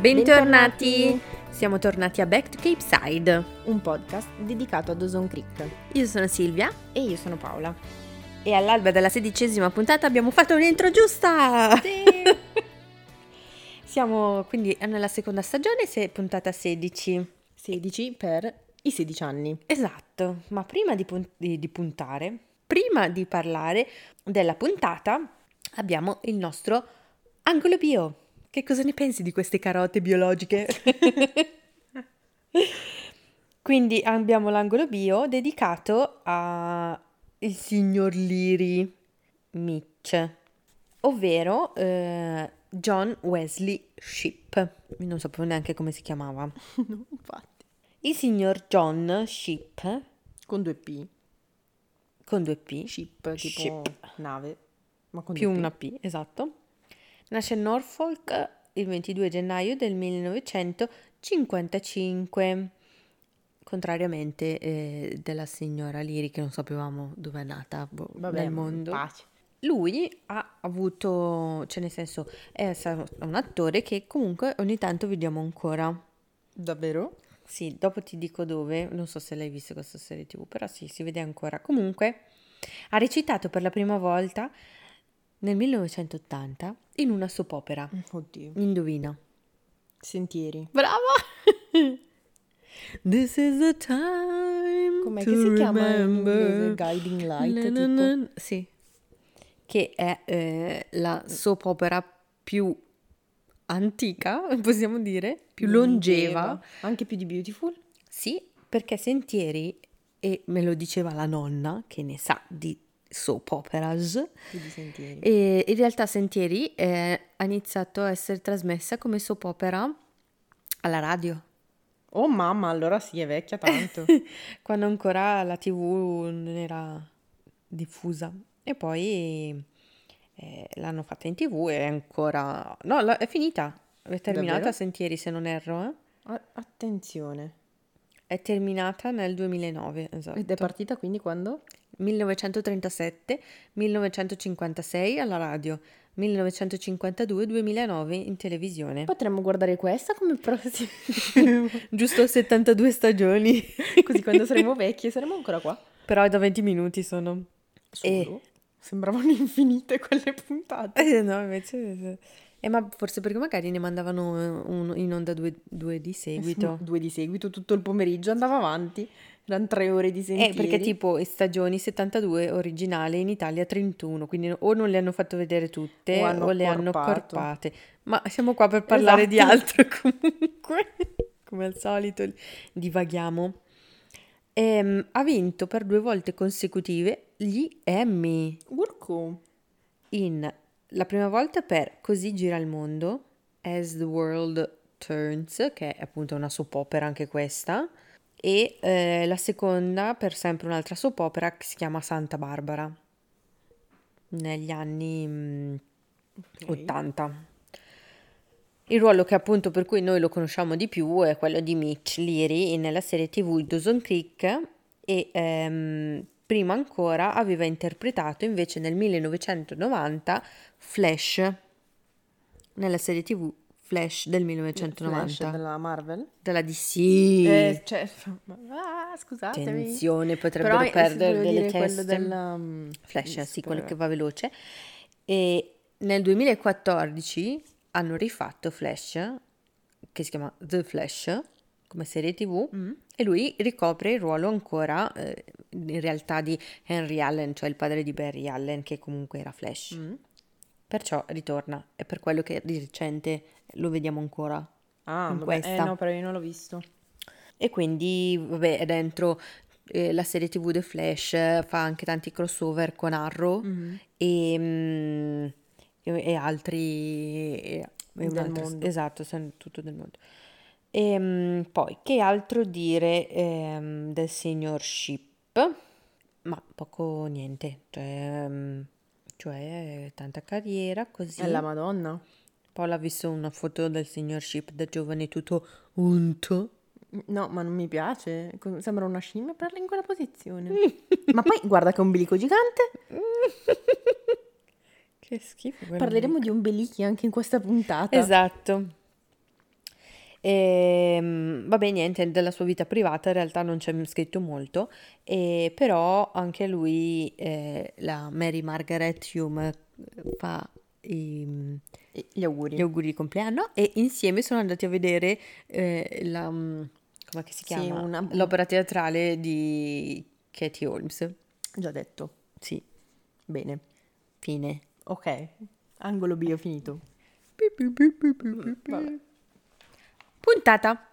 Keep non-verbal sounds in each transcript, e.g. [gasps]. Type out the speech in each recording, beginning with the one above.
Bentornati! Siamo tornati a Back to Cape Side. un podcast dedicato a Dawson Creek. Io sono Silvia E io sono Paola. e all'alba della sedicesima puntata abbiamo fatto un'intro giusta! [laughs] Siamo quindi nella seconda stagione, se puntata 16. 16 per i 16 anni. Esatto, ma prima di, pun- di- di puntare, prima di parlare della puntata, abbiamo il nostro angolo bio. Che cosa ne pensi di queste carote biologiche? [laughs] Quindi abbiamo l'angolo bio dedicato al signor Liri Mitch, ovvero eh, John Wesley Shipp. Non sapevo neanche come si chiamava. [laughs] no, infatti. Il signor John Shipp, Con due P. con due P, Ship, tipo Ship. nave. Ma con più una P, esatto, nasce a Norfolk il 22 gennaio del 1955, contrariamente eh, della signora Liri che non sapevamo dove è nata boh, Vabbè, nel mondo. pace. Lui ha avuto, cioè nel senso, è un attore che comunque ogni tanto vediamo ancora. Davvero? Sì, dopo ti dico dove, non so se l'hai visto questa serie TV, però sì, si vede ancora. Comunque, ha recitato per la prima volta nel 1980 in una soap opera. Oddio. Indovina. Sentieri. Brava! [laughs] This is the time Com'è to che si chiama in inglese? Guiding Light, Na, na, tipo? na. Sì. Che è eh, la soap opera più antica, [laughs] possiamo dire, più longeva. Anche più di Beautiful? Sì, perché Sentieri, e me lo diceva la nonna, che ne sa di soap operas, e in realtà Sentieri eh, ha iniziato a essere trasmessa come soap opera alla radio, Oh mamma, allora sì, è vecchia tanto. [laughs] quando ancora la tv non era diffusa. E poi eh, l'hanno fatta in tv e è ancora... No, la- è finita. È terminata Davvero? Sentieri, se non erro. eh. A- attenzione. È terminata nel 2009, esatto. Ed è partita quindi quando? 1937, 1956 alla radio, 1952-2009 in televisione. Potremmo guardare questa come prossima. [laughs] Giusto 72 stagioni, [laughs] Così quando saremo vecchi saremo ancora qua. però è da 20 minuti sono. Solo? Sembravano infinite quelle puntate. Eh, no, invece... Eh, ma forse perché magari ne mandavano eh, uno in onda due, due di seguito. Due di seguito tutto il pomeriggio andava avanti. Erano tre ore di Eh, sentieri. perché tipo stagioni 72 originale in Italia 31, quindi o non le hanno fatto vedere tutte O o, hanno le hanno accorpate. Ma siamo qua per parlare di Esatto. altro [laughs] comunque, come al solito divaghiamo. Ehm, ha vinto per due volte consecutive gli Emmy Urco. in la prima volta per Così gira il mondo, As the World Turns, che è appunto una soap opera anche questa, e eh, la seconda per sempre un'altra soap opera che si chiama Santa Barbara, negli anni mm, 80. Il ruolo che appunto per cui noi lo conosciamo di più è quello di Mitch Leary nella serie tv Dawson Creek e ehm, prima ancora aveva interpretato invece nel 1990 Flash nella serie tv Flash del 1990 Flash della Marvel. della DC. Eh, cioè, ah, scusatemi. Attenzione, potrebbero Però, eh, perdere delle dire quello teste. della, mm, Flash, sì, quello che va veloce. E nel 2014 hanno rifatto Flash, che si chiama The Flash, come serie tv, Mm. e lui ricopre il ruolo ancora, eh, in realtà, di Henry Allen, cioè il padre di Barry Allen, che comunque era Flash. Mm. Perciò ritorna, è per quello che di recente lo vediamo ancora. Ah, in vabbè, questa. eh, no, però io non l'ho visto. E quindi, vabbè, è dentro eh, la serie TV The Flash, fa anche tanti crossover con Arrow e, mm, e- altri e- e altro- mondo. Esatto, sono tutto del mondo. E, mm, poi, che altro dire ehm, del signor Ship? Ma poco niente, cioè, mm, cioè tanta carriera così. È la Madonna. Poi ha visto una foto del signor Ship da giovane tutto unto. No, ma non mi piace. Sembra una scimmia parla in quella posizione. [laughs] ma poi guarda che ombelico gigante. [laughs] Che schifo. Parleremo di ombelichi anche in questa puntata. Esatto. E, mm, vabbè, niente, della sua vita privata in realtà non c'è scritto molto, e, però anche lui, eh, la Mary Margaret Hume, fa i, Gli auguri. gli auguri di compleanno e insieme sono andati a vedere eh, la, come si Sì, una- L'opera teatrale di Katie Holmes. Già detto. Sì, Bene. fine. Ok. Angolo bio finito. Vabbè. Puntata.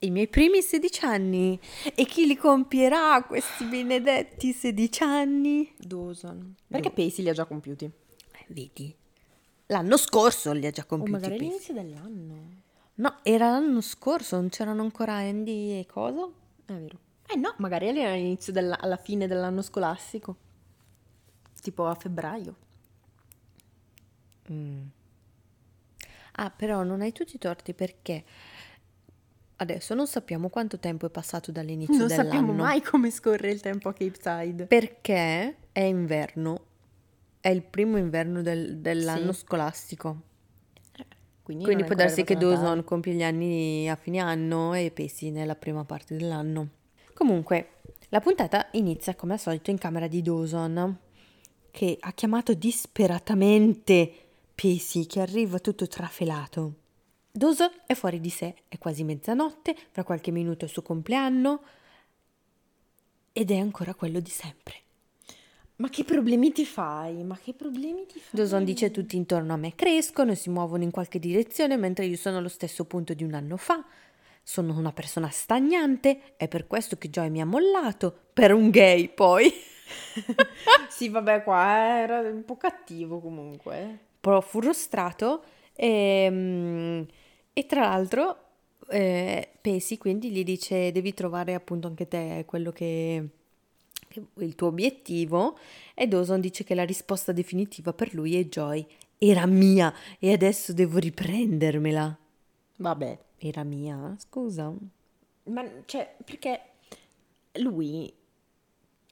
I miei primi 16 anni. E chi li compierà questi benedetti 16 anni? Dawson. Perché Pacey li ha già compiuti? Eh, Vedi, l'anno scorso li ha già O compiuti. magari pensi. all'inizio dell'anno. No, era l'anno scorso, non c'erano ancora Andy e cosa? È vero. Eh no, magari era all'inizio della, alla fine dell'anno scolastico. Tipo a febbraio. Ah, però non hai tutti i torti perché adesso non sappiamo quanto tempo è passato dall'inizio non dell'anno. sappiamo mai come scorre il tempo a Cape Side. Perché è inverno. È il primo inverno del- dell'anno Sì. scolastico. Quindi, Quindi non può darsi che Natale. Dawson compie gli anni a fine anno e Pacey nella prima parte dell'anno. Comunque, la puntata inizia come al solito in camera di Dawson, che ha chiamato disperatamente Pacey, che arriva tutto trafelato. Dawson è fuori di sé, è quasi mezzanotte, fra qualche minuto è il suo compleanno ed è ancora quello di sempre. Ma che problemi ti fai? Ma che problemi ti fai? Dawson dice tutti intorno a me crescono e si muovono in qualche direzione mentre io sono allo stesso punto di un anno fa. Sono una persona stagnante, è per questo che Joy mi ha mollato, per un gay poi. [laughs] Sì, vabbè, qua era un po' cattivo comunque. Eh. Però frustrato e, mm, e tra l'altro eh, Pacey quindi gli dice devi trovare appunto anche te quello che, che il tuo obiettivo e Dawson dice che la risposta definitiva per lui è Joy. Era mia e adesso devo riprendermela. Vabbè. Era mia? Scusa. Ma, cioè, perché lui,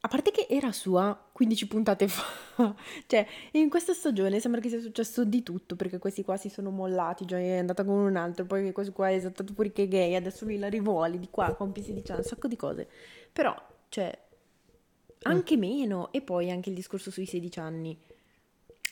a parte che era sua 15 puntate fa, [laughs] cioè, in questa stagione sembra che sia successo di tutto, perché questi qua si sono mollati, Joy è andata con un altro, poi questo qua è esaltato fuori che è gay, adesso lui la rivuole di qua, compie 16 anni, un sacco di cose. Però, cioè, anche meno, e poi anche il discorso sui 16 anni.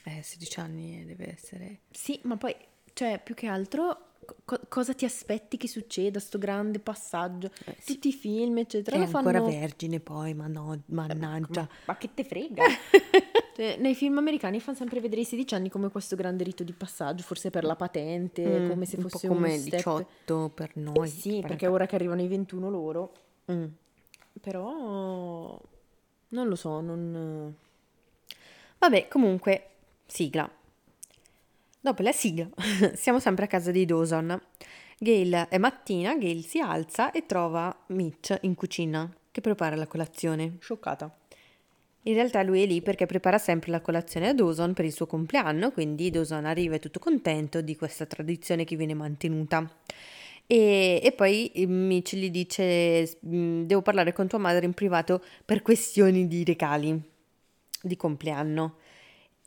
Eh, 16 anni deve essere... Sì, ma poi, cioè, più che altro, co- cosa ti aspetti che succeda, sto grande passaggio? Eh, sì. Tutti i film, eccetera, È fanno... ancora vergine poi, ma no, mannaggia. Ma, ma che te frega? [laughs] Cioè, nei film americani fanno sempre vedere i 16 anni come questo grande rito di passaggio, forse per la patente, Mm, come se un po' fosse come step. 18 per noi. Sì, per- perché ora che arrivano i 21 loro, Mm. però non lo so, non... Vabbè, comunque, sigla. Dopo la sigla, [laughs] siamo sempre a casa di Dawson. Gail è mattina, Gail si alza e trova Mitch in cucina che prepara la colazione. Scioccata. In realtà lui è lì perché prepara sempre la colazione a Dawson per il suo compleanno, quindi Dawson arriva e è tutto contento di questa tradizione che viene mantenuta. E, e poi Mitch gli dice: "Mm, Devo parlare con tua madre in privato per questioni di regali di compleanno.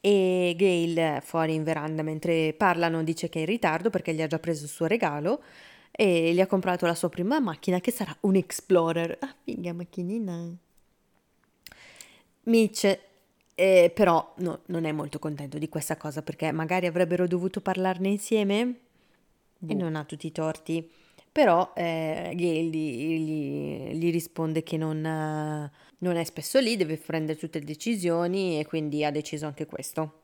E Gail fuori in veranda mentre parlano dice che è in ritardo perché gli ha già preso il suo regalo e gli ha comprato la sua prima macchina che sarà un Explorer. Ah, figa macchinina. Mitch eh, però no, non è molto contento di questa cosa perché magari avrebbero dovuto parlarne insieme e Boh. non ha tutti i torti. Però eh, Gail gli, gli- gli risponde che non, eh, non è spesso lì, deve prendere tutte le decisioni e quindi ha deciso anche questo.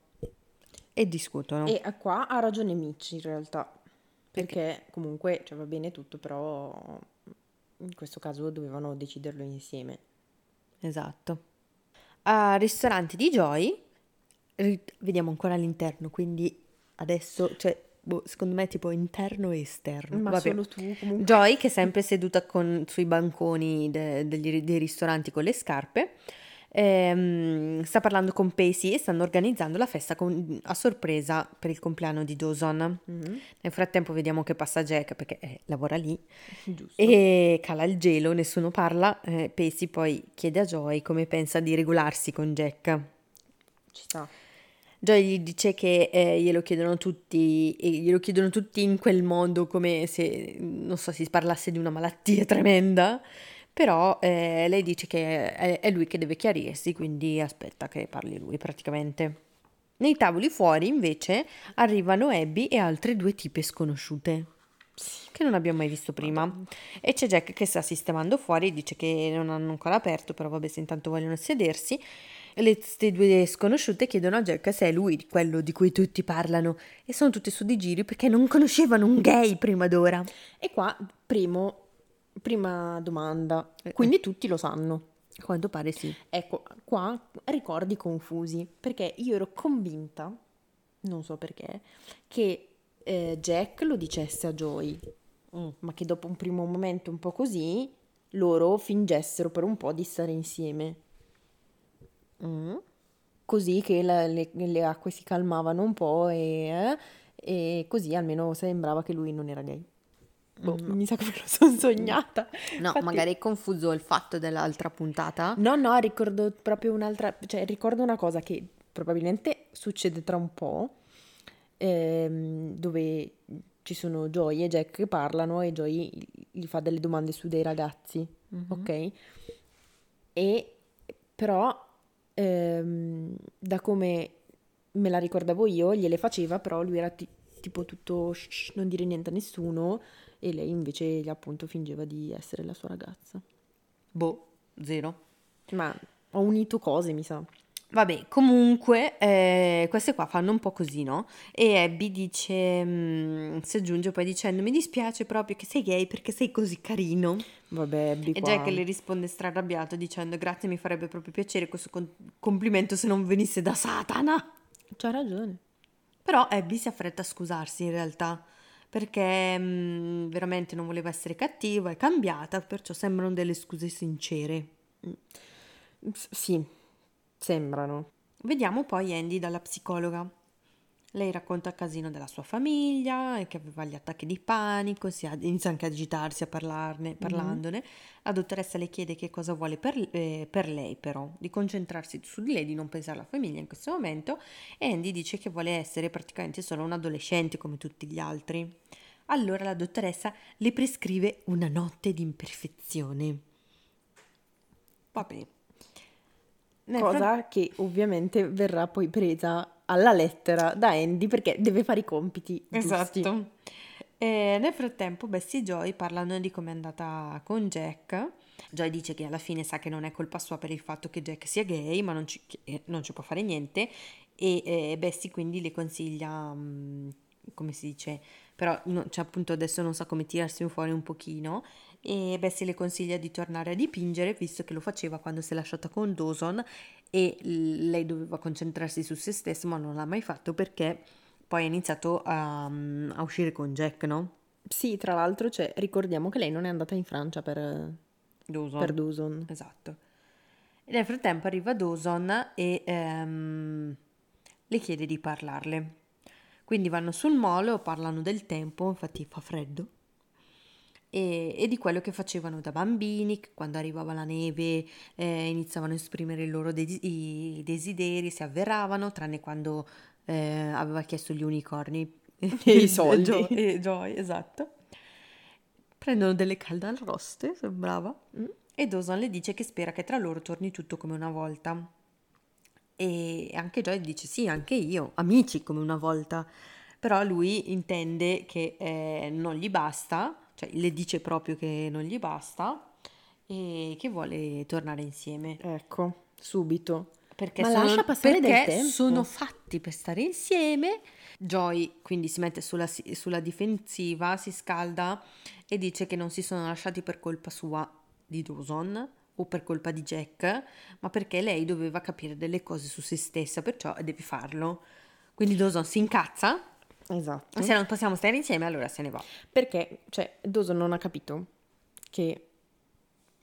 E discutono. E qua ha ragione Mitch in realtà, perché comunque cioè, va bene tutto, però in questo caso dovevano deciderlo insieme. Esatto. A ristoranti di Joy, vediamo ancora l'interno, quindi adesso, cioè, boh, secondo me tipo interno e esterno. Ma Vabbè. solo tu comunque. Joy, che è sempre seduta con- sui banconi de- degli- dei ristoranti con le scarpe, ehm, sta parlando con Pacey e stanno organizzando la festa con- a sorpresa per il compleanno di Dawson. Mhm, Nel frattempo vediamo che passa Jack perché eh, lavora lì Giusto. e cala il gelo, nessuno parla. Eh, Pacey poi chiede a Joy come pensa di regolarsi con Jack. Ci sta. Joy gli dice che eh, glielo chiedono tutti, e glielo chiedono tutti in quel mondo come se, non so, si parlasse di una malattia [laughs] tremenda, però eh, lei dice che è, è lui che deve chiarirsi, quindi aspetta che parli lui praticamente. Nei tavoli fuori, invece, arrivano Abby e altre due tipe sconosciute, che non abbiamo mai visto prima. E c'è Jack che sta sistemando fuori, dice che non hanno ancora aperto, però vabbè, se intanto vogliono sedersi. Le queste due sconosciute chiedono a Jack se è lui quello di cui tutti parlano e sono tutte su di giri perché non conoscevano un gay prima d'ora. E qua, primo, prima domanda, quindi tutti lo sanno. A quanto pare sì. Ecco, qua ricordi confusi, perché io ero convinta, non so perché, che eh, Jack lo dicesse a Joy, Mm. ma che dopo un primo momento un po' così, loro fingessero per un po' di stare insieme. Mm. Così che la- le, le acque si calmavano un po' e, eh, e così almeno sembrava che lui non era gay. Boh, mi sa che me lo sono sognata. No, Infatti- magari hai confuso il fatto dell'altra puntata. No, no, ricordo proprio un'altra, cioè ricordo una cosa che probabilmente succede tra un po', ehm, dove ci sono Joy e Jack che parlano e Joy gli fa delle domande su dei ragazzi, ok? E però ehm, da come me la ricordavo io, gliele faceva, però lui era ti- tipo tutto "Shh, shh, non dire niente a nessuno e lei invece appunto fingeva di essere la sua ragazza. Boh, zero. Ma ho unito cose, mi sa. Vabbè, comunque, eh, queste qua fanno un po' così, no? E Abby dice, mm, si aggiunge poi dicendo, mi dispiace proprio che sei gay perché sei così carino. Vabbè, Abby E qua. Jack le risponde strarrabbiato dicendo, grazie, mi farebbe proprio piacere questo con- complimento se non venisse da Satana. C'ha ragione. Però Abby si affretta a scusarsi in realtà, perché mm, veramente non voleva essere cattiva, è cambiata, perciò sembrano delle scuse sincere. S- sì, sembrano. Vediamo poi Andy dalla psicologa. Lei racconta il casino della sua famiglia, e che aveva gli attacchi di panico, si inizia anche a agitarsi a parlarne, parlandone. La dottoressa le chiede che cosa vuole per, eh, per lei però, di concentrarsi su di lei, di non pensare alla famiglia in questo momento e Andy dice che vuole essere praticamente solo un adolescente come tutti gli altri. Allora la dottoressa le prescrive una notte di imperfezione. Vabbè. Nel Cosa che ovviamente verrà poi presa alla lettera da Andy perché deve fare i compiti giusti. Esatto. E nel frattempo Bessie e Joy parlano di come è andata con Jack. Joy dice che alla fine sa che non è colpa sua per il fatto che Jack sia gay, ma non ci, che non ci può fare niente. E eh, Bessie quindi le consiglia, mm, come si dice, però no- cioè, appunto adesso non sa come tirarsi fuori un pochino. E Bessie le consiglia di tornare a dipingere, visto che lo faceva quando si è lasciata con Dawson e lei doveva concentrarsi su se stessa, ma non l'ha mai fatto perché poi ha iniziato a, a uscire con Jack, no? Sì, tra l'altro cioè, ricordiamo che lei non è andata in Francia per, Dawson. per Dawson. Esatto. E nel frattempo arriva Dawson e ehm, le chiede di parlarle. Quindi vanno sul molo, parlano del tempo, infatti fa freddo, e, e di quello che facevano da bambini, che quando arrivava la neve eh, iniziavano a esprimere i loro desi- i desideri, si avveravano, tranne quando eh, aveva chiesto gli unicorni E [laughs] i [laughs] soldi. E Joy, esatto. Prendono delle caldarroste, sembrava. Mm. E Dawson le dice che spera che tra loro torni tutto come una volta. E anche Joy dice sì, anche io, amici come una volta. Però lui intende che eh, non gli basta, cioè le dice proprio che non gli basta e che vuole tornare insieme. Ecco, subito. Perché, Ma sono, perché sono fatti per stare insieme. Joy quindi si mette sulla, sulla difensiva, si scalda e dice che non si sono lasciati per colpa sua di Dawson o per colpa di Jack, ma perché lei doveva capire delle cose su se stessa, perciò deve farlo. Quindi Dawson si incazza, Esatto. se non possiamo stare insieme allora se ne va. Perché, cioè, Dawson non ha capito che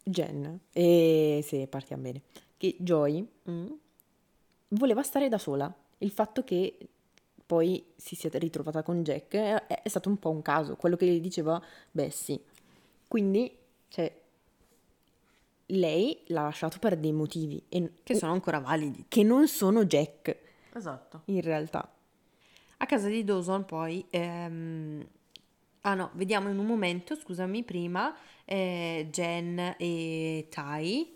Jen, e se partiamo bene, che Joy Mm. voleva stare da sola. Il fatto che poi si sia ritrovata con Jack è, è stato un po' un caso, quello che gli diceva Bessie. Quindi, cioè, lei l'ha lasciato per dei motivi e- Che sono ancora validi. che non sono Jack. esatto. in realtà. A casa di Dawson poi... ehm, Ah no, vediamo in un momento, scusami, prima eh, Jen e Tai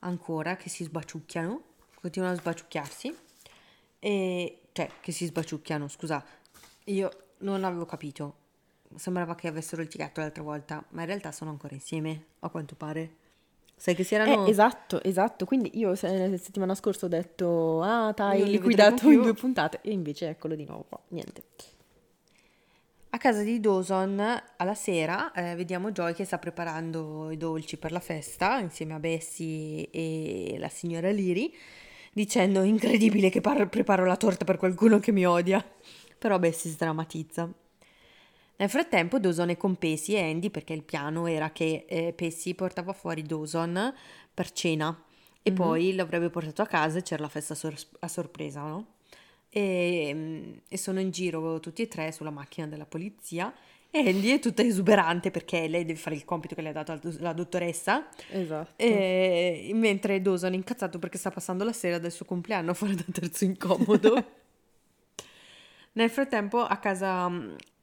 ancora che si sbaciucchiano, continuano a sbaciucchiarsi. E, cioè, che si sbaciucchiano, scusa, io non avevo capito. Sembrava che avessero litigato l'altra volta, ma in realtà sono ancora insieme, a quanto pare. Sai che si erano... Eh, esatto, esatto. Quindi io se- la settimana scorsa ho detto, ah, li liquidato in due puntate. E invece eccolo di nuovo qua. Niente. A casa di Dawson alla sera eh, vediamo Joy che sta preparando i dolci per la festa insieme a Bessie e la signora Liri, dicendo incredibile che par- preparo la torta per qualcuno che mi odia. Però Bessie sdrammatizza. Nel frattempo Dawson è con Pacey e Andy perché il piano era che eh, Pacey portava fuori Dawson per cena e poi l'avrebbe portato a casa e c'era la festa sor- a sorpresa, no? E, mm, e sono in giro tutti e tre sulla macchina della polizia e Andy è tutta esuberante perché lei deve fare il compito che le ha dato la, dottoressa Esatto. e, mentre Dawson è incazzato perché sta passando la sera del suo compleanno [laughs] fuori da terzo incomodo. [laughs] Nel frattempo a casa,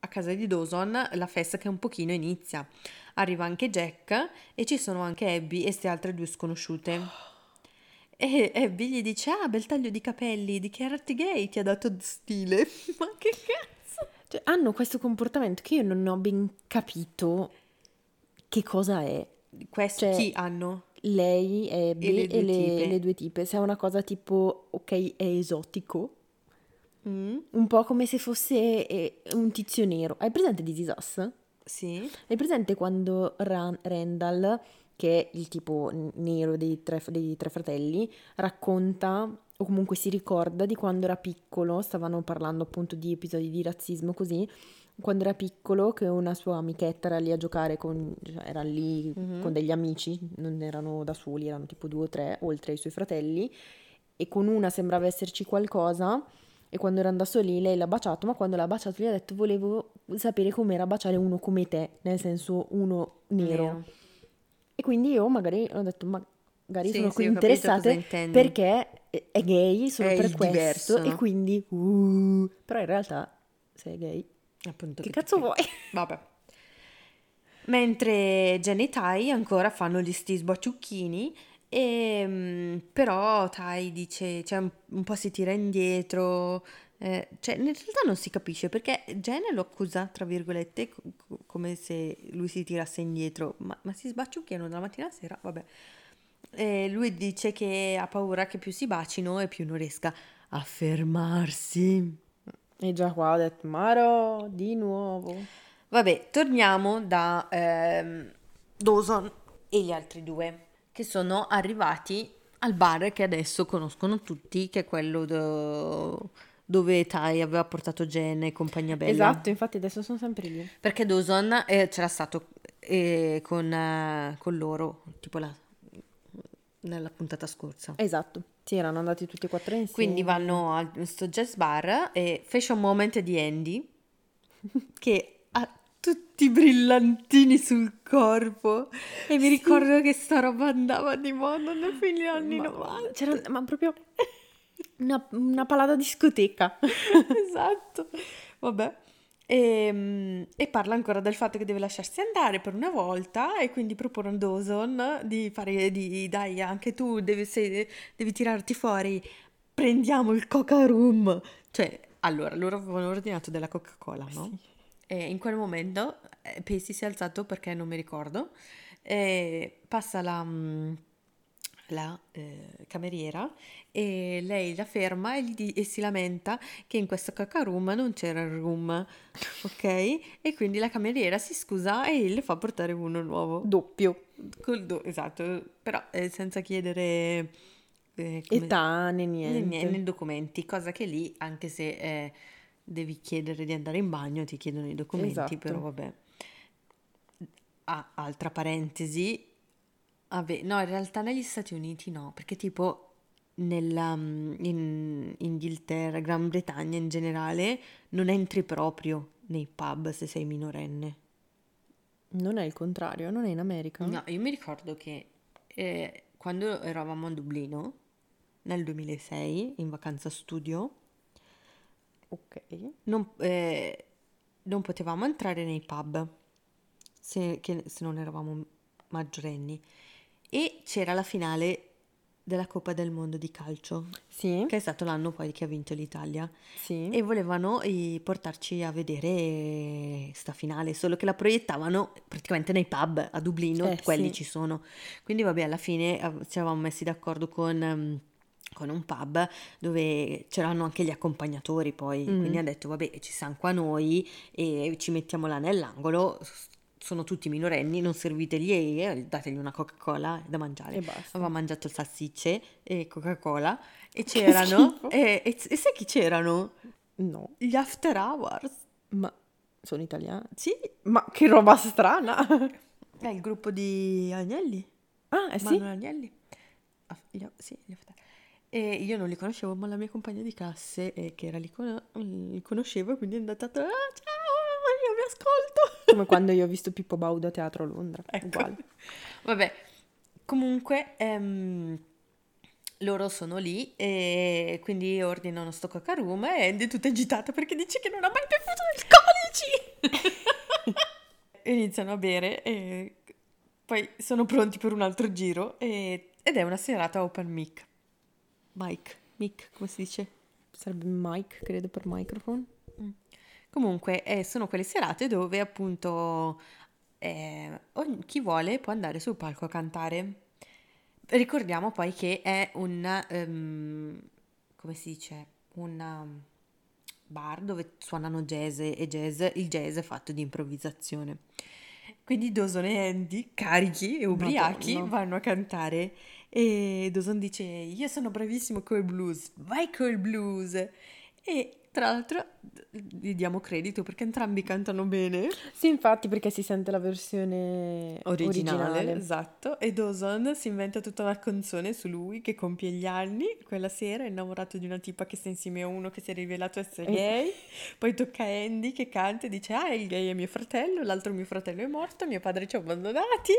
a casa di Dawson la festa che un pochino inizia. Arriva anche Jack e ci sono anche Abby e queste altre due sconosciute. E Abby gli dice, ah, bel taglio di capelli, dichiarati gay, ti ha dato stile. [laughs] Ma che cazzo? Cioè, hanno questo comportamento che io non ho ben capito che cosa è. Questo Cioè, chi hanno? Lei, Abby E le e, due le, tipe. le due tipe. Se è una cosa tipo, ok, è esotico. Mm? Un po' come se fosse eh, un tizio nero. Hai presente di Us? Sì. Hai presente quando Ran- Randall, che è il tipo nero dei tre, dei tre fratelli, racconta o comunque si ricorda di quando era piccolo, stavano parlando appunto di episodi di razzismo così, quando era piccolo che una sua amichetta era lì a giocare con, cioè, era lì con degli amici, non erano da soli, erano tipo due o tre, oltre ai suoi fratelli, e con una sembrava esserci qualcosa. E quando era andato lì lei l'ha baciato, ma quando l'ha baciato gli ha detto volevo sapere com'era baciare uno come te, nel senso uno nero. Nero. E quindi io magari ho detto magari Sì, sono sì, interessate perché è gay solo È per questo diverso, e quindi uh, però in realtà se è gay Appunto che che cazzo vuoi? [laughs] Vabbè. Mentre Jen e Tai ancora fanno gli sti sbaciucchini, e, mm, però Tai dice, cioè un, un po' si tira indietro, eh, cioè in realtà non si capisce perché Jen lo accusa, tra virgolette, co- co- come se lui si tirasse indietro, ma, ma si sbaciucchiano dalla mattina alla sera, vabbè. E lui dice che ha paura che più si bacino e più non riesca a fermarsi. E già qua ho detto Maro di nuovo. Vabbè, torniamo da ehm, Dawson e gli altri due che sono arrivati al bar che adesso conoscono tutti, che è quello do- dove Tai aveva portato Jen e compagnia bella. Esatto, infatti adesso sono sempre lì. Perché Dawson eh, c'era stato eh, con, eh, con loro, tipo la- nella puntata scorsa. Esatto. Sì, erano andati tutti e quattro insieme. Quindi vanno al sto jazz bar e fashion moment di Andy che tutti brillantini sul corpo e mi ricordo che sta roba andava di moda nei fine anni ma, 90. c'era ma proprio una, una palata discoteca. [laughs] esatto. Vabbè. E, mm, e parla ancora del fatto che deve lasciarsi andare per una volta e quindi propone a Dawson di fare di dai anche tu devi, se- devi tirarti fuori prendiamo il Coca Room cioè allora loro avevano ordinato della Coca-Cola no? E in quel momento eh, Pacey si è alzato perché non mi ricordo e passa la, mm, la eh, cameriera e lei la ferma e, gli e si lamenta che in questo caca room non c'era il room, [laughs] ok? E quindi la cameriera si scusa e le fa portare uno nuovo. Doppio. Col do- esatto, però eh, senza chiedere eh, come- Età né né- niente. né- nei documenti, cosa che lì, anche se eh, devi chiedere di andare in bagno, ti chiedono i documenti, Esatto. però vabbè. Ah, altra parentesi, vabbè, no, in realtà negli Stati Uniti no, perché tipo nella, mm, in Inghilterra, Gran Bretagna in generale, non entri proprio nei pub se sei minorenne. Non è il contrario, non è in America. No, io mi ricordo che eh, quando eravamo a Dublino, nel 2006, in vacanza studio, Ok. non, eh, non potevamo entrare nei pub se, che- se non eravamo maggiorenni. E c'era la finale della Coppa del Mondo di calcio, Sì. che è stato l'anno poi che ha vinto l'Italia. Sì. E volevano eh, portarci a vedere sta finale, solo che la proiettavano praticamente nei pub a Dublino, Eh, quelli sì. ci sono. Quindi vabbè, alla fine eh, ci eravamo messi d'accordo con, ehm, con un pub dove c'erano anche gli accompagnatori poi, Mm. quindi ha detto vabbè, ci siamo qua noi e ci mettiamo là nell'angolo, sono tutti minorenni, non servitegli, eh, dategli una Coca-Cola da mangiare. E basta. Aveva mangiato salsicce e Coca-Cola e [laughs] c'erano, e, e, e sai chi c'erano? No. Gli After Hours. Ma sono italiani? Sì, Ma che roba strana! [laughs] è il gruppo di Agnelli, Ah, eh sì? Agnelli. Ah, gli- sì, gli After- E io non li conoscevo, ma la mia compagna di classe, eh, che era lì, con- li conoscevo, e quindi è andata, ah, ciao, io vi ascolto. [laughs] Come quando io ho visto Pippo Baudo a Teatro a Londra. Ecco. Uguale. [laughs] Vabbè, comunque ehm, loro sono lì e quindi ordinano sto coca room e Andy è tutta agitata perché dice che non ha mai bevuto alcolici. E [laughs] Iniziano a bere e poi sono pronti per un altro giro e- ed è una serata open mic. Mic, mic, come si dice? Sarebbe Mike, credo, per microphone. Comunque, eh, sono quelle serate dove appunto eh, ogni- chi vuole può andare sul palco a cantare. Ricordiamo poi che è un, ehm, come si dice, un um, bar dove suonano jazz e jazz, il jazz è fatto di improvvisazione. Quindi Dawson e Andy, carichi e ubriachi, Madonna. vanno a cantare e Dawson dice io sono bravissimo col blues, vai col blues. E tra l'altro gli diamo credito perché entrambi cantano bene. Sì, infatti, perché si sente la versione Originale, originale. esatto. E Dawson si inventa tutta una canzone su lui che compie gli anni. Quella sera è innamorato di una tipa che sta insieme a uno che si è rivelato essere Eh. gay. Poi tocca a Andy che canta e dice: Ah, il gay è mio fratello, l'altro mio fratello è morto, mio padre ci ha abbandonati.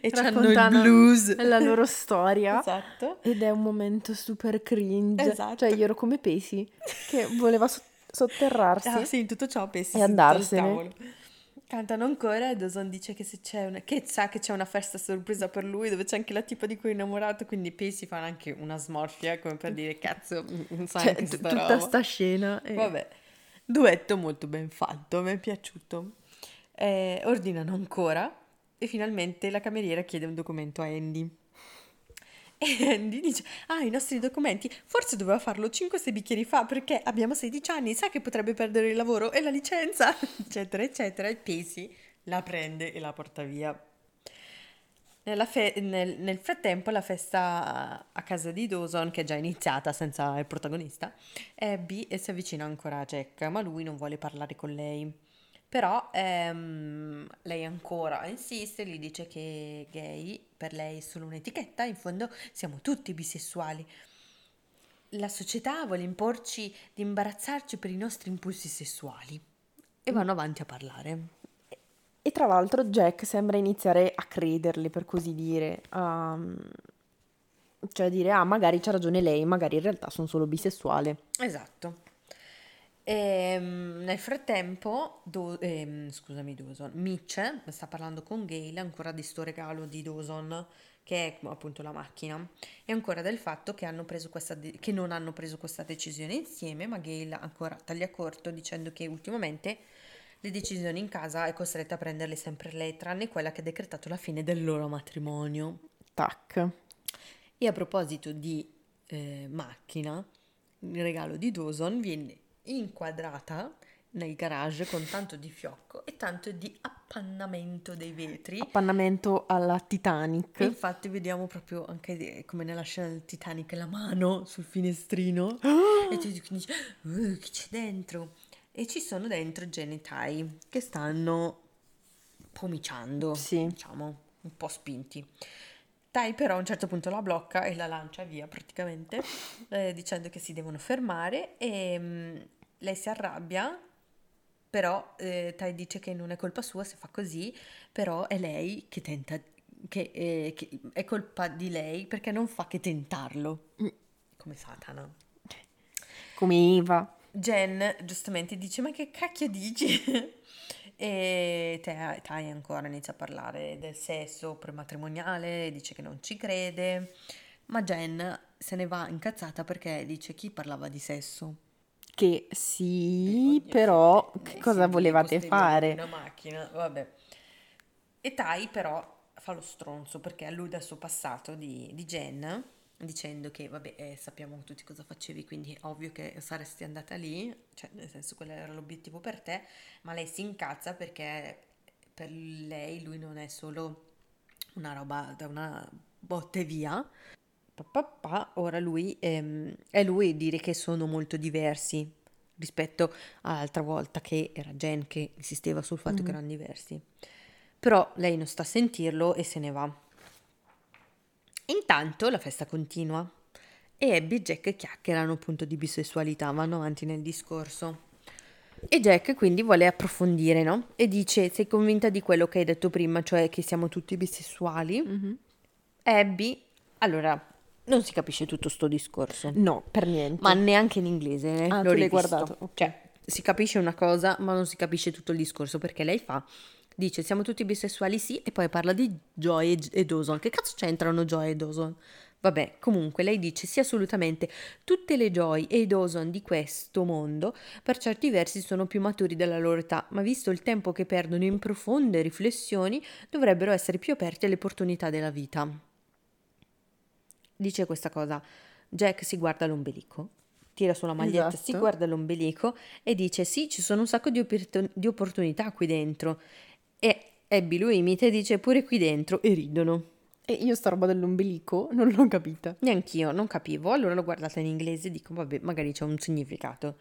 E c'hanno il Raccontano blues. la loro storia. Esatto. Ed è un momento super cringe. Esatto. Cioè, io ero come Pesi, che voleva sotterrarsi. Ah, sì, in tutto ciò pensi E andarsene. Cantano ancora e Dawson dice che, se c'è una, che sa che c'è una festa sorpresa per lui dove c'è anche la tipa di cui è innamorato, quindi Pacey fa anche una smorfia come per dire cazzo, non sa Cioè, anche t- sta tutta roba. sta scena. e- Vabbè, duetto molto ben fatto, mi è piaciuto. Eh, ordinano ancora e finalmente la cameriera chiede un documento a Andy. [laughs] E Andy dice, ah, i nostri documenti, forse doveva farlo 5-6 bicchieri fa perché abbiamo 16 anni, sa che potrebbe perdere il lavoro e la licenza, [laughs] eccetera, eccetera. E Pacey la prende e la porta via. Fe- nel, nel frattempo la festa a casa di Dawson, che è già iniziata senza il protagonista, Abby e si avvicina ancora a Jack, ma lui non vuole parlare con lei. Però ehm, lei ancora insiste, gli dice che gay per lei è solo un'etichetta, in fondo siamo tutti bisessuali. La società vuole imporci di imbarazzarci per i nostri impulsi sessuali. E vanno avanti a parlare. E tra l'altro Jack sembra iniziare a crederle, per così dire, a... cioè dire, ah, magari c'ha ragione lei, magari in realtà sono solo bisessuale. Esatto. Ehm, nel frattempo, Do- ehm, scusami Dawson, Mitch sta parlando con Gail ancora di sto regalo di Dawson, che è appunto la macchina, e ancora del fatto che, hanno preso questa de- che non hanno preso questa decisione insieme, ma Gail ancora taglia corto dicendo che ultimamente le decisioni in casa è costretta a prenderle sempre lei, tranne quella che ha decretato la fine del loro matrimonio. Tac. E a proposito di eh, macchina, il regalo di Dawson viene inquadrata nel garage con tanto di fiocco e tanto di appannamento dei vetri. Appannamento alla Titanic. E infatti vediamo proprio anche di- come nella scena del Titanic la mano sul finestrino [gasps] e tu dici "Uh, che c'è dentro? E ci sono dentro genitai che stanno pomiciando, Sì. diciamo, un po' spinti. Tai però a un certo punto la blocca e la lancia via praticamente, [laughs] eh, dicendo che si devono fermare e mm, lei si arrabbia, però eh, Tai dice che non è colpa sua se fa così, però è lei che tenta, che, eh, che è colpa di lei perché non fa che tentarlo, Mm. come Satana. Come Eva. Jen giustamente dice: Ma che cacchio dici? E Tai ancora inizia a parlare del sesso prematrimoniale, dice che non ci crede, ma Jen se ne va incazzata perché dice chi parlava di sesso. Che sì, Oddio, però che cosa volevate fare? Una macchina, vabbè. E Tai però fa lo stronzo perché allude al suo passato di, di Jen dicendo che vabbè eh, sappiamo tutti cosa facevi quindi ovvio che saresti andata lì cioè nel senso quello era l'obiettivo per te ma lei si incazza perché per lei lui non è solo una roba da una botte via. Papà, ora lui ehm, è lui dire che sono molto diversi rispetto all'altra volta che era Jen che insisteva sul fatto mm-hmm. che erano diversi. Però lei non sta a sentirlo e se ne va Intanto la festa continua e Abby e Jack chiacchierano appunto di bisessualità, vanno avanti nel discorso. E Jack quindi vuole approfondire, no? E dice: Sei convinta di quello che hai detto prima, cioè che siamo tutti bisessuali? Mm-hmm. Abby, allora, non si capisce tutto sto discorso. No, per niente. Ma neanche in inglese. Eh? Ah, L'ho tu l'hai guardato. Okay. Cioè, si capisce una cosa, ma non si capisce tutto il discorso perché lei fa Dice siamo tutti bisessuali sì e poi parla di Joy e Dawson. Che cazzo c'entrano Joy e Dawson? Vabbè, comunque lei dice sì assolutamente, tutte le Joy e Dawson di questo mondo per certi versi sono più maturi della loro età, ma visto il tempo che perdono in profonde riflessioni dovrebbero essere più aperti alle opportunità della vita. Dice questa cosa, Jack si guarda l'ombelico, tira sulla maglietta, esatto. si guarda l'ombelico e dice sì ci sono un sacco di, oppor- di opportunità qui dentro e Abby lo imita e dice pure qui dentro e ridono. E io sta roba dell'ombelico non l'ho capita. Neanch'io, non capivo. Allora l'ho guardata in inglese e dico, vabbè, magari c'è un significato.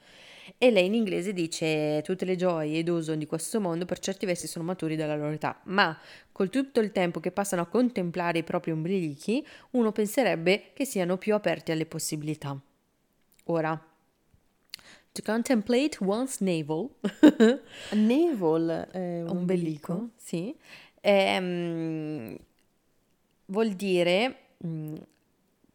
E lei in inglese dice, tutte le gioie ed uso di questo mondo per certi versi sono maturi dalla loro età, ma col tutto il tempo che passano a contemplare i propri ombelichi, uno penserebbe che siano più aperti alle possibilità. Ora, To contemplate one's navel. [laughs] navel, eh, ombelico, sì. Ehm, vuol dire mh, mm,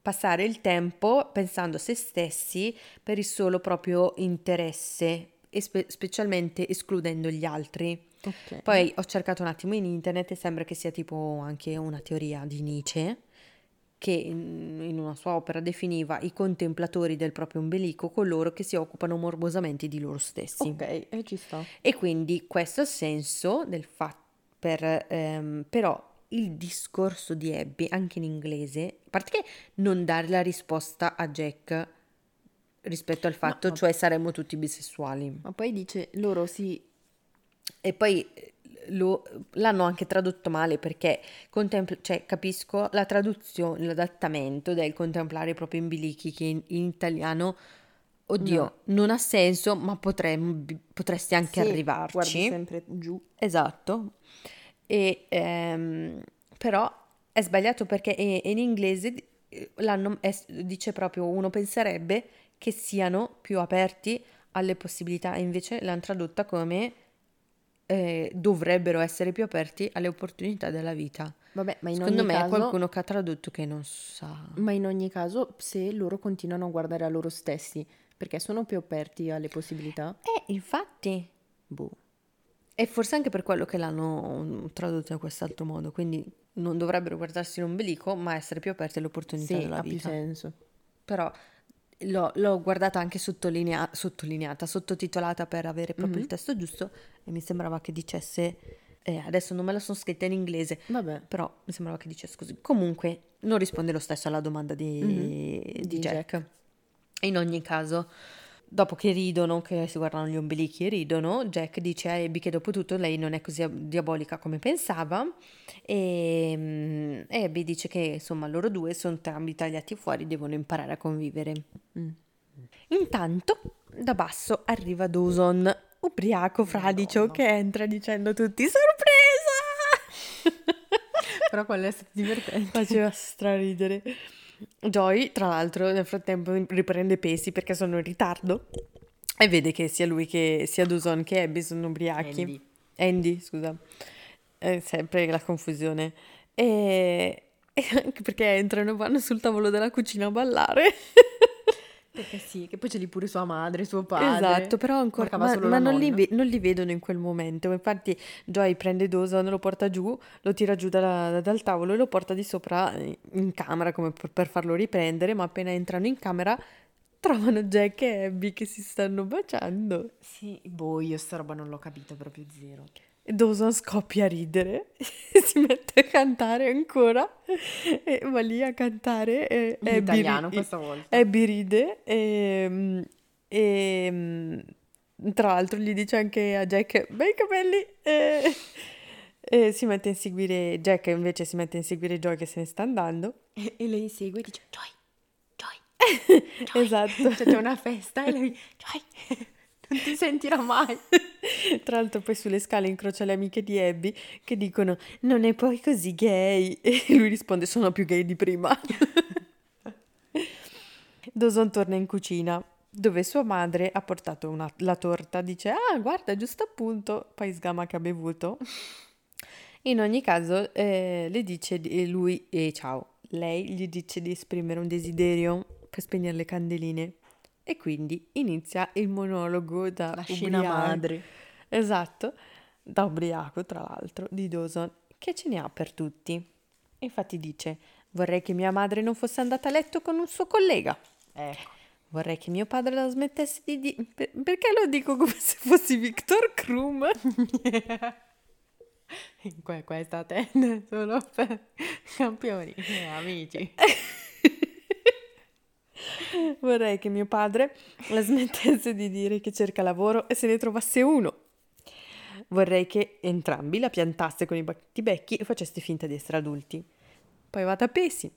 passare il tempo pensando a se stessi per il solo proprio interesse spe- specialmente escludendo gli altri. Okay. Poi ho cercato un attimo in internet e sembra che sia tipo anche una teoria di Nietzsche che in una sua opera definiva i contemplatori del proprio ombelico coloro che si occupano morbosamente di loro stessi. Ok, e ci sta. E quindi questo ha senso del fatto per, ehm, però il discorso di Abby, anche in inglese, a parte che non dare la risposta a Jack rispetto al fatto, no, cioè saremmo tutti bisessuali. Ma poi dice loro sì. E poi lo, l'hanno anche tradotto male perché contempl- cioè, capisco la traduzione, l'adattamento del contemplare i propri imbilichi che in, in italiano, oddio, no. non ha senso, ma potremmo, potresti anche sì, arrivarci. Guardi sempre giù. Esatto. E, ehm, però è sbagliato perché in inglese l'hanno, è, dice proprio uno penserebbe che siano più aperti alle possibilità e invece l'hanno tradotta come eh, dovrebbero essere più aperti alle opportunità della vita. Vabbè, ma in Secondo ogni me caso, è qualcuno che ha tradotto che non sa. Ma in ogni caso, se loro continuano a guardare a loro stessi, perché sono più aperti alle possibilità? Eh, infatti. Boh. E forse anche per quello che l'hanno tradotto in quest'altro modo, quindi non dovrebbero guardarsi l'ombelico, ma essere più aperti alle opportunità sì, della vita. Sì, ha più senso. Però L'ho, l'ho, guardata anche sottolinea- sottolineata, sottotitolata per avere proprio mm-hmm. il testo giusto e mi sembrava che dicesse, eh, adesso non me la sono scritta in inglese, Vabbè. però mi sembrava che dicesse così. Comunque non risponde lo stesso alla domanda di, mm-hmm. di, di Jack. Jack. In ogni caso, dopo che ridono, che si guardano gli ombelichi e ridono, Jack dice a Abby che dopo tutto lei non è così diabolica come pensava e, mm, e Abby dice che insomma loro due sono entrambi tagliati fuori, devono imparare a convivere. Mm. Intanto da basso arriva Dawson, ubriaco fradicio, no. che entra dicendo tutti sorpresa! [laughs] Però quello è stato divertente. Faceva straridere. Joy, tra l'altro, nel frattempo riprende pesi perché sono in ritardo e vede che sia lui che sia Dawson che Abby sono ubriachi. Andy, Andy scusa. È sempre la confusione. E... [laughs] e anche perché entrano e vanno sul tavolo della cucina a ballare. [laughs] Perché sì, che poi c'è lì pure sua madre, suo padre. Esatto, però ancora, ma, ma non, li, non li vedono in quel momento. Infatti, Joy prende Dawson, lo porta giù, lo tira giù dalla- dal tavolo e lo porta di sopra eh, in camera come per, per farlo riprendere. Ma appena entrano in camera, trovano Jack e Abby che si stanno baciando. Sì, boh, io sta roba non l'ho capita proprio zero. Dawson scoppia a ridere [laughs] si mette a cantare ancora. E va lì a cantare. E In Abby ri- italiano questa volta. Abby ride e, e, tra l'altro gli dice anche a Jack bei capelli e, e si mette a inseguire Jack invece si mette a inseguire Joy che se ne sta andando E, e lei segue e dice Joy, Joy, [laughs] Joy. esatto Cioè, c'è una festa e lei, Joy, non ti sentirà mai. [laughs] tra l'altro poi sulle scale incrocia le amiche di Abby che dicono non è poi così gay. [laughs] E lui risponde sono più gay di prima. [laughs] Dawson torna in cucina dove sua madre ha portato una- la torta, dice ah guarda giusto appunto, poi sgama che ha bevuto. In ogni caso eh, le dice di- lui, e ciao, lei gli dice di esprimere un desiderio per spegnere le candeline e quindi inizia il monologo da La scena madre. Esatto, da ubriaco tra l'altro, di Dawson, che ce ne ha per tutti. Infatti dice, vorrei che mia madre non fosse andata a letto con un suo collega. Ecco. Vorrei che mio padre la smettesse di... di- per- perché lo dico come se fossi Victor Krum? [laughs] Que- questa tende solo per campioni e amici. [laughs] Vorrei che mio padre la smettesse di dire che cerca lavoro e se ne trovasse uno. Vorrei che entrambi la piantasse con i battibecchi e faceste finta di essere adulti. Poi vado a Pesi.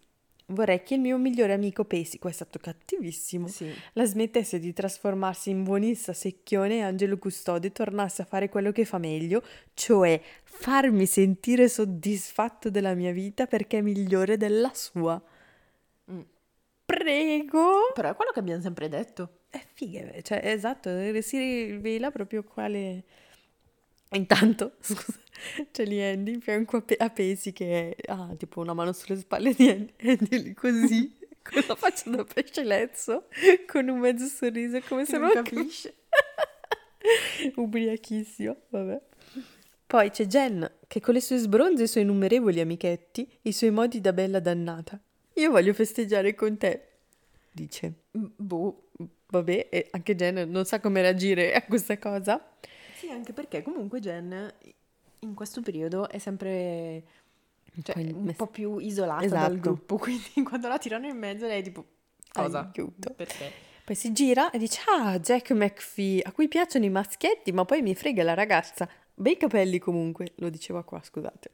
Vorrei che il mio migliore amico Pesi, qua è stato cattivissimo, Sì. la smettesse di trasformarsi in buonista secchione e angelo custode e tornasse a fare quello che fa meglio, cioè farmi sentire soddisfatto della mia vita perché è migliore della sua. Mm. Prego! Però è quello che abbiamo sempre detto. È figa, cioè esatto, si rivela proprio quale... Intanto, [laughs] scusa, c'è lì Andy in fianco a, Pe- a Pesi che ha tipo una mano sulle spalle di Andy, [laughs] Andy lì così, [laughs] con la faccia da pesce lezzo, con un mezzo sorriso come se non non capisce. Ubriachissimo, vabbè. Poi c'è Jen, che con le sue sbronze e i suoi innumerevoli amichetti, i suoi modi da bella dannata. Io voglio festeggiare con te, dice. Boh. Vabbè, e anche Jen non sa come reagire a questa cosa. Sì, anche perché comunque Jen in questo periodo è sempre cioè, po' in- un po' più isolata Esatto. dal gruppo, [laughs] quindi quando la tirano in mezzo lei è tipo cosa? Aiuto. Perché? Poi si gira e dice: Ah, Jack McPhee, a cui piacciono i maschietti, ma poi mi frega la ragazza. Bei capelli comunque, lo diceva qua, scusate.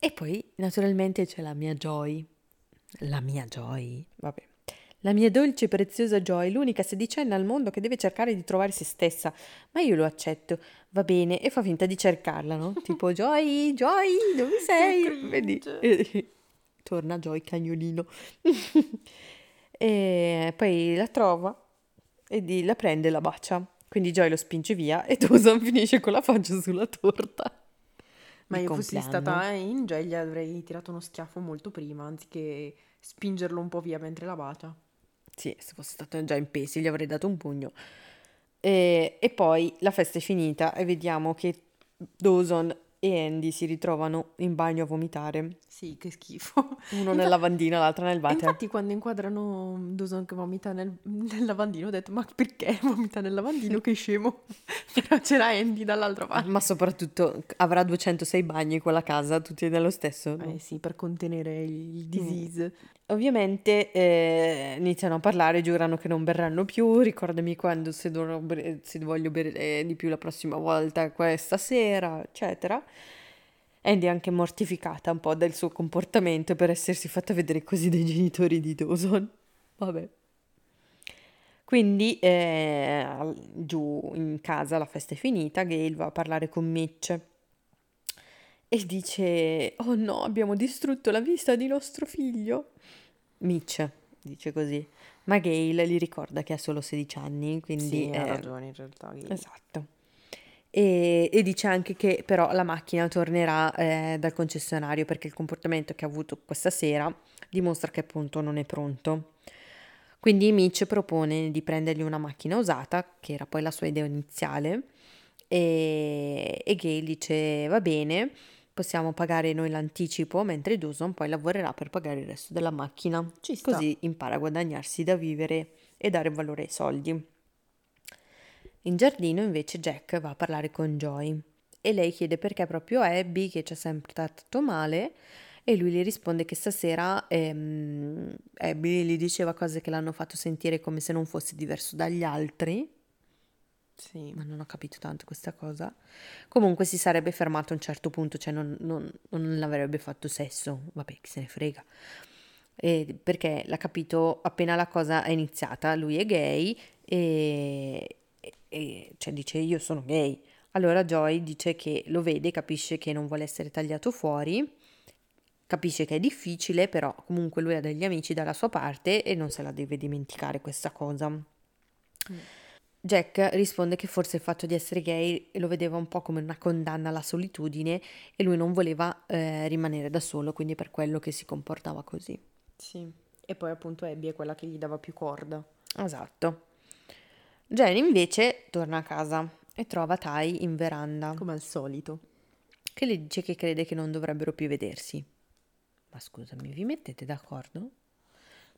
E poi, naturalmente, c'è la mia Joy. La mia Joy? Vabbè. La mia dolce e preziosa Joy, l'unica sedicenne al mondo che deve cercare di trovare se stessa. Ma io lo accetto, va bene, e fa finta di cercarla, no? [laughs] Tipo, Joy, Joy, dove sei? Vedi? [laughs] Torna Joy, cagnolino. [laughs] e poi la trova e la prende e la bacia. Quindi Joy lo spinge via e Dawson finisce con la faccia sulla torta. Ma io fossi compleanno. stata in Joy gli avrei tirato uno schiaffo molto prima, anziché spingerlo un po' via mentre la bacia. Sì, se fosse stato già in pesi gli avrei dato un pugno. E, e poi la festa è finita e vediamo che Dawson e Andy si ritrovano in bagno a vomitare. Sì, che schifo. Uno nel lavandino, l'altra nel water. infatti quando inquadrano Dawson che vomita nel, nel lavandino ho detto ma perché vomita nel lavandino che scemo [laughs] però c'era Andy dall'altra parte Ma soprattutto avrà 206 bagni quella casa, tutti nello stesso. no? eh sì per contenere il disease Ovviamente eh, iniziano a parlare, giurano che non berranno più, ricordami quando se, bere- se voglio bere eh, di più la prossima volta, questa sera, eccetera. Andy è anche mortificata un po' del suo comportamento per essersi fatta vedere così dai genitori di Dawson. Vabbè. Quindi eh, giù in casa la festa è finita, Gail va a parlare con Mitch e dice: Oh no, abbiamo distrutto la vista di nostro figlio. Mitch dice così, ma Gail gli ricorda che ha solo 16 anni, quindi sì ha eh, ragione in realtà Esatto. E, e dice anche che però la macchina tornerà eh, dal concessionario perché il comportamento che ha avuto questa sera dimostra che appunto non è pronto. Quindi Mitch propone di prendergli una macchina usata, che era poi la sua idea iniziale, e, e Gail dice va bene, possiamo pagare noi l'anticipo, mentre Dawson poi lavorerà per pagare il resto della macchina. Così impara a guadagnarsi da vivere e dare valore ai soldi. In giardino invece Jack va a parlare con Joy e lei chiede perché proprio Abby che ci ha sempre trattato male e lui le risponde che stasera ehm, Abby gli diceva cose che l'hanno fatto sentire come se non fosse diverso dagli altri. Sì. Ma non ho capito tanto questa cosa. Comunque si sarebbe fermato a un certo punto, cioè non, non, non avrebbe fatto sesso. Vabbè, chi se ne frega. E perché l'ha capito appena la cosa è iniziata. Lui è gay e, e cioè dice io sono gay. Allora Joy dice che lo vede, capisce che non vuole essere tagliato fuori Capisce che è difficile, però comunque lui ha degli amici dalla sua parte e non se la deve dimenticare questa cosa. Mm. Jack risponde che forse il fatto di essere gay lo vedeva un po' come una condanna alla solitudine e lui non voleva eh, rimanere da solo, quindi per quello che si comportava così. Sì, e poi appunto Abby è quella che gli dava più corda. Esatto. Jen invece torna a casa e trova Tai in veranda. Come al solito. Che le dice che crede che non dovrebbero più vedersi. Ma scusami, vi mettete d'accordo?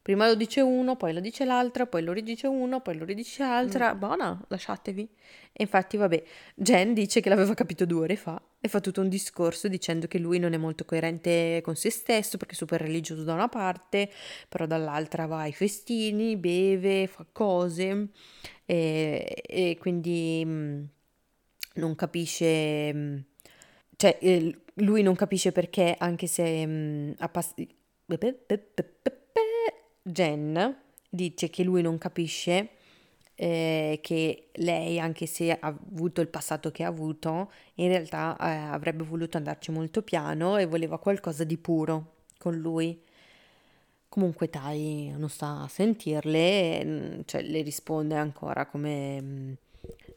Prima lo dice uno, poi lo dice l'altra, poi lo ridice uno, poi lo ridice l'altra. Mm. Buona, lasciatevi. E infatti, vabbè, Jen dice che l'aveva capito due ore fa e fa tutto un discorso dicendo che lui non è molto coerente con se stesso perché è super religioso da una parte, però dall'altra va ai festini, beve, fa cose e, e quindi mh, mm, non capisce... Mh, mm, cioè, eh, lui non capisce perché, anche se mh, mm, appass- Jen dice che lui non capisce eh, che lei, anche se ha avuto il passato che ha avuto, in realtà eh, avrebbe voluto andarci molto piano e voleva qualcosa di puro con lui. Comunque Tai non sta a sentirle, mm, cioè le risponde ancora come, mm,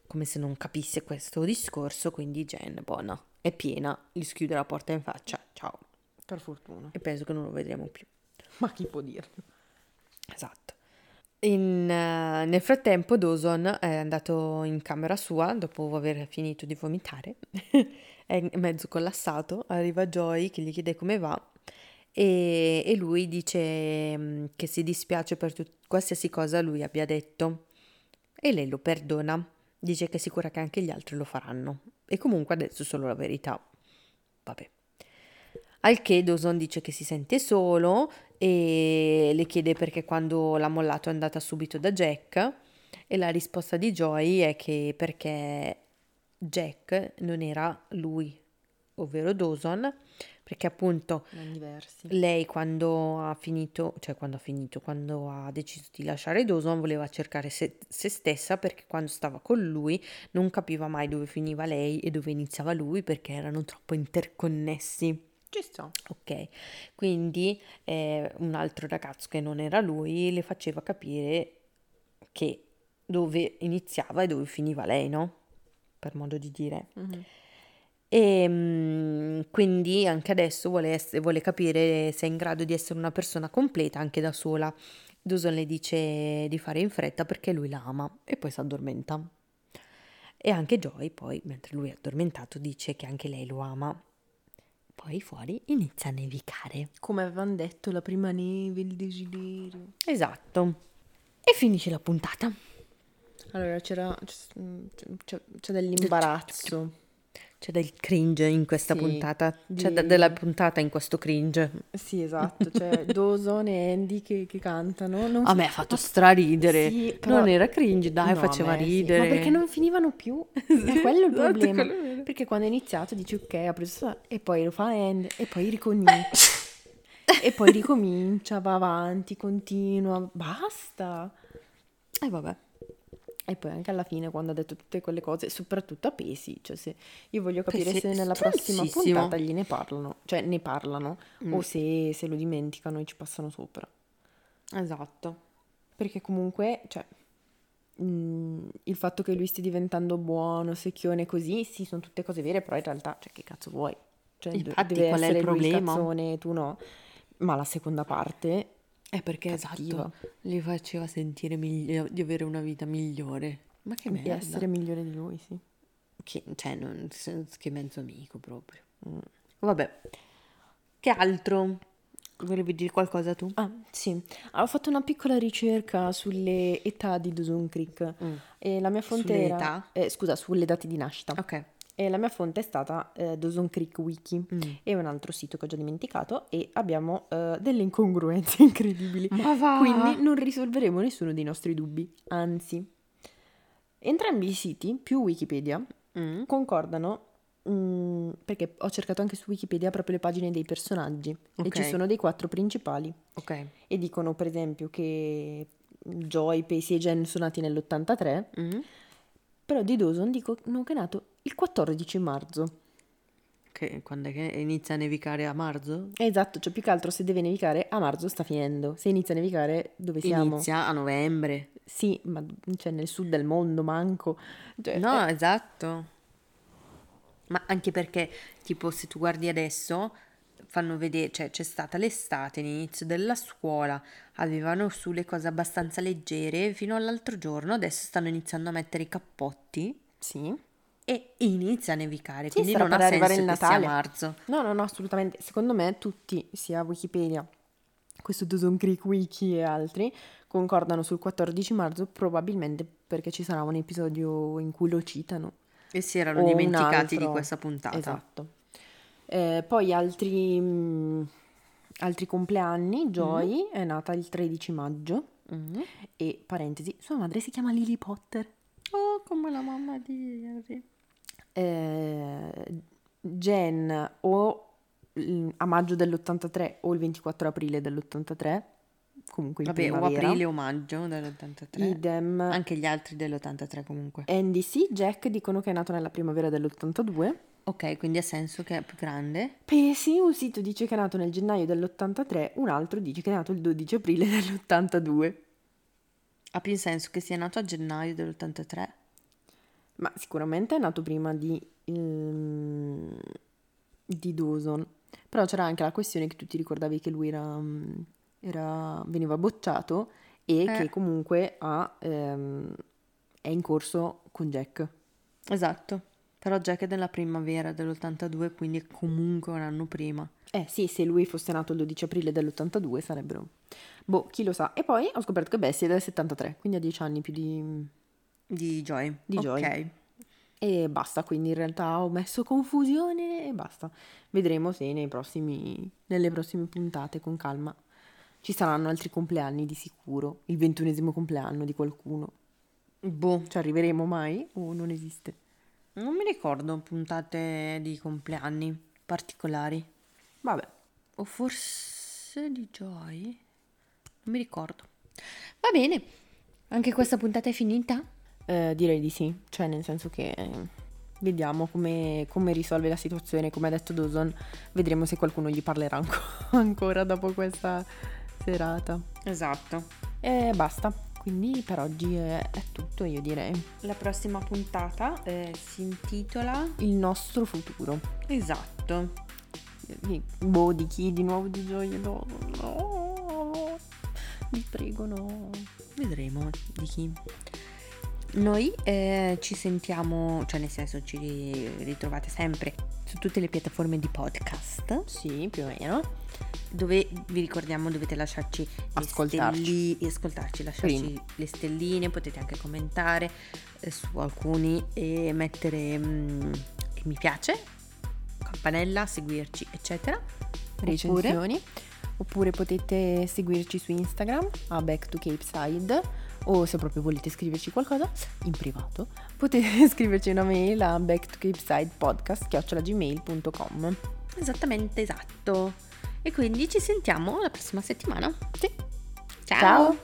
come se non capisse questo discorso, quindi Jen, buona è piena, gli schiude la porta in faccia, ciao. Per fortuna. E penso che non lo vedremo più. Ma chi può dirlo? Esatto. In, uh, nel frattempo Dawson è andato in camera sua dopo aver finito di vomitare, [laughs] è mezzo collassato, arriva Joy che gli chiede come va e, e lui dice um, che si dispiace per tut- qualsiasi cosa lui abbia detto e lei lo perdona, dice che è sicura che anche gli altri lo faranno e comunque adesso solo la verità. Vabbè. Al che Dawson dice che si sente solo e le chiede perché quando l'ha mollato è andata subito da Jack e la risposta di Joy è che perché Jack non era lui, ovvero Dawson, perché appunto lei quando ha finito, cioè quando ha finito, quando ha deciso di lasciare Dawson voleva cercare se, se, stessa perché quando stava con lui non capiva mai dove finiva lei e dove iniziava lui perché erano troppo interconnessi. Ci sto. Ok, quindi eh, un altro ragazzo che non era lui le faceva capire che dove iniziava e dove finiva lei, no? Per modo di dire. Mm-hmm. E mm, quindi anche adesso vuole, essere, vuole capire se è in grado di essere una persona completa anche da sola. Dawson le dice di fare in fretta perché lui la ama e poi si addormenta. E anche Joy poi, mentre lui è addormentato, dice che anche lei lo ama. Poi fuori inizia a nevicare. Come avevano detto, la prima neve, il desiderio. Esatto. E finisce la puntata. Allora c'era, c'è, c'è dell'imbarazzo. C'è del cringe in questa sì, puntata, c'è di... della puntata in questo cringe. Sì, esatto, c'è Dawson e Andy che, che cantano. Non a me ha fatto straridere, sì, però... non era cringe, dai, no, faceva ridere. Sì. Ma perché non finivano più? [laughs] È quello il esatto, problema. Quello perché quando è iniziato dici ok, ha preso e poi lo fa Andy e poi ricomincia. [laughs] e poi ricomincia, va avanti, continua, basta. E vabbè. E poi anche alla fine, quando ha detto tutte quelle cose, soprattutto a pesi, cioè se io voglio capire Pesi- se nella prossima puntata gliene parlano, cioè ne parlano, Mm. o se, se lo dimenticano e ci passano sopra. Esatto. Perché comunque, cioè, mh, il fatto che lui stia diventando buono, secchione così, sì, sono tutte cose vere, però in realtà, cioè, che cazzo vuoi? Cioè, Infatti, deve qual è essere lui il problema? cazzone, tu no. Ma la seconda parte Eh, perché Cattiva. esatto, li faceva sentire migli- di avere una vita migliore. Ma che Di merda. essere migliore di lui, sì. Che, cioè, non, che mezzo amico proprio. Mm. Vabbè. Che altro? Volevi dire qualcosa tu? Ah, sì. Ho fatto una piccola ricerca sulle età di Dawson Creek Mm. e la mia fonte Sulle era... età? eh, scusa, sulle date di nascita. Ok. E la mia fonte è stata eh, Dawson Creek Wiki Mm. e un altro sito che ho già dimenticato e abbiamo eh, delle incongruenze [laughs] incredibili. Ma va! Quindi non risolveremo nessuno dei nostri dubbi, anzi. Entrambi i siti, più Wikipedia, Mm. concordano mm, perché ho cercato anche su Wikipedia proprio le pagine dei personaggi e Ok. ci sono dei quattro principali Ok. e dicono per esempio che Joy, Pacey e Jen sono nati nell'83, Mm. però di Dawson dicono che è nato il 14 marzo. Che, quando è che inizia a nevicare a marzo? Esatto, cioè più che altro se deve nevicare a marzo sta finendo, se inizia a nevicare dove siamo? Inizia a novembre. Sì, ma cioè nel sud del mondo manco. Cioè, No, esatto. Ma anche perché, tipo, se tu guardi adesso, fanno vedere, cioè c'è stata l'estate, l'inizio della scuola, avevano su le cose abbastanza leggere fino all'altro giorno, adesso stanno iniziando a mettere i cappotti Sì. E inizia a nevicare, Sì, quindi non ha senso il che sia Natale. marzo. No, no, no, assolutamente. Secondo me tutti, sia Wikipedia, questo Dawson Creek Wiki e altri, concordano sul 14 marzo, probabilmente perché ci sarà un episodio in cui lo citano. E si erano dimenticati di altro. questa puntata. Esatto. Eh, poi altri, mm, altri compleanni, Joy è nata il 13 maggio Mm. e, parentesi, sua madre si chiama Lily Potter. Oh, come la mamma di Henry. Eh, Jen o a maggio dell'83 o il 24 aprile dell'83, comunque Vabbè, o aprile o maggio dell'83. Idem. Anche gli altri dell'83 comunque. Andy sì, Jack dicono che è nato nella primavera dell'82. Ok, quindi ha senso che è più grande. Pesi, un sito dice che è nato nel gennaio dell'83, un altro dice che è nato il 12 aprile [laughs] dell'82. Ha più senso che sia nato a gennaio dell'83. Ma sicuramente è nato prima di, ehm, di Dawson. Però c'era anche la questione che tu ti ricordavi che lui era, mm, era- veniva bocciato e Eh. che comunque ha, ehm, è in corso con Jack. Esatto. Però Jack è della primavera dell'82, quindi è comunque un anno prima. Eh sì, se lui fosse nato il 12 aprile dell'82 sarebbero... Boh, chi lo sa. E poi ho scoperto che Bessie è del 73, quindi ha 10 anni più di... Di Joy. Di ok. Joy. E basta, quindi in realtà ho messo confusione e basta. Vedremo se nei prossimi, nelle prossime puntate, con calma, ci saranno altri compleanni di sicuro. Il ventunesimo compleanno di qualcuno. Boh, Ci arriveremo mai o non esiste? non mi ricordo puntate di compleanni particolari. Vabbè, O forse di Joy? Non mi ricordo. Va bene. Anche questa puntata è finita? Eh, direi di sì. Cioè, nel senso che eh, vediamo come, come risolve la situazione. Come ha detto Dawson, vedremo se qualcuno gli parlerà anco- [laughs] ancora dopo questa serata. Esatto. E basta. Quindi per oggi è, è tutto, io direi. La prossima puntata eh, si intitola Il nostro futuro. Esatto. Di- Boh, di chi? Di nuovo di gioia? No, no. Vi prego, no. Vedremo di chi. Noi eh, ci sentiamo, cioè nel senso ci ritrovate sempre su tutte le piattaforme di podcast Sì, più o meno. dove vi ricordiamo dovete lasciarci le Ascoltarci. stelli- ascoltarci, lasciarci Prima. le stelline, potete anche commentare eh, su alcuni e mettere mm, mi piace, campanella, seguirci, eccetera. Oppure Recensioni. Oppure potete seguirci su Instagram a Back to Cape Side o se proprio volete scriverci qualcosa in privato potete [laughs] scriverci una mail a backtocapeside.podcast.gmail.com esattamente esatto. E quindi ci sentiamo la prossima settimana. Sì. Ciao. Ciao.